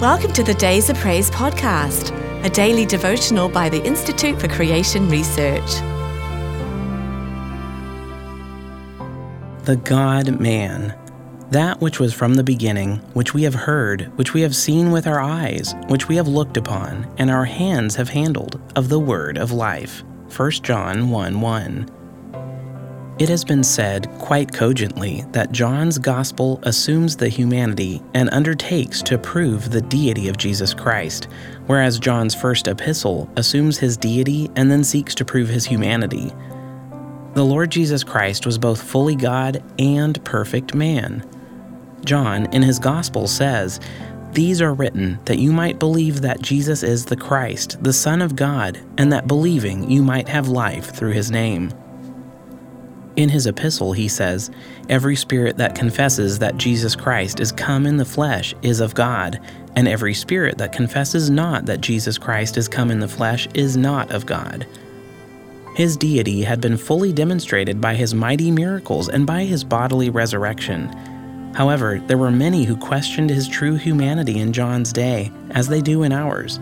Welcome to the Days of Praise podcast, a daily devotional by the Institute for Creation Research. The God man, that which was from the beginning, which we have heard, which we have seen with our eyes, which we have looked upon, and our hands have handled, of the word of life. 1 John 1 1. It has been said quite cogently that John's gospel assumes the humanity and undertakes to prove the deity of Jesus Christ, whereas John's first epistle assumes his deity and then seeks to prove his humanity. The Lord Jesus Christ was both fully God and perfect man. John, in his gospel, says, These are written that you might believe that Jesus is the Christ, the Son of God, and that believing you might have life through his name. In his epistle, he says, Every spirit that confesses that Jesus Christ is come in the flesh is of God, and every spirit that confesses not that Jesus Christ is come in the flesh is not of God. His deity had been fully demonstrated by his mighty miracles and by his bodily resurrection. However, there were many who questioned his true humanity in John's day, as they do in ours.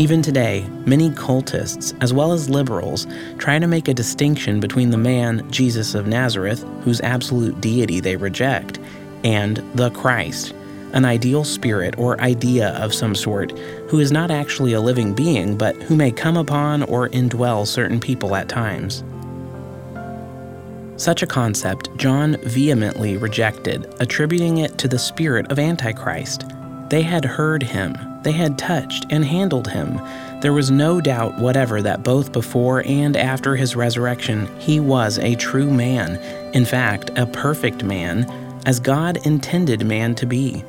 Even today, many cultists, as well as liberals, try to make a distinction between the man, Jesus of Nazareth, whose absolute deity they reject, and the Christ, an ideal spirit or idea of some sort, who is not actually a living being, but who may come upon or indwell certain people at times. Such a concept John vehemently rejected, attributing it to the spirit of Antichrist. They had heard him, they had touched and handled him. There was no doubt whatever that both before and after his resurrection, he was a true man, in fact, a perfect man, as God intended man to be.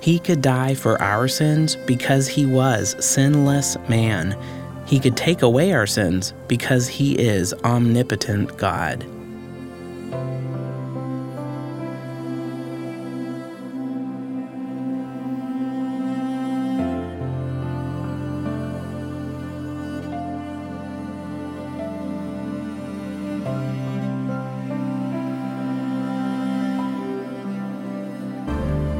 He could die for our sins because he was sinless man. He could take away our sins because he is omnipotent God.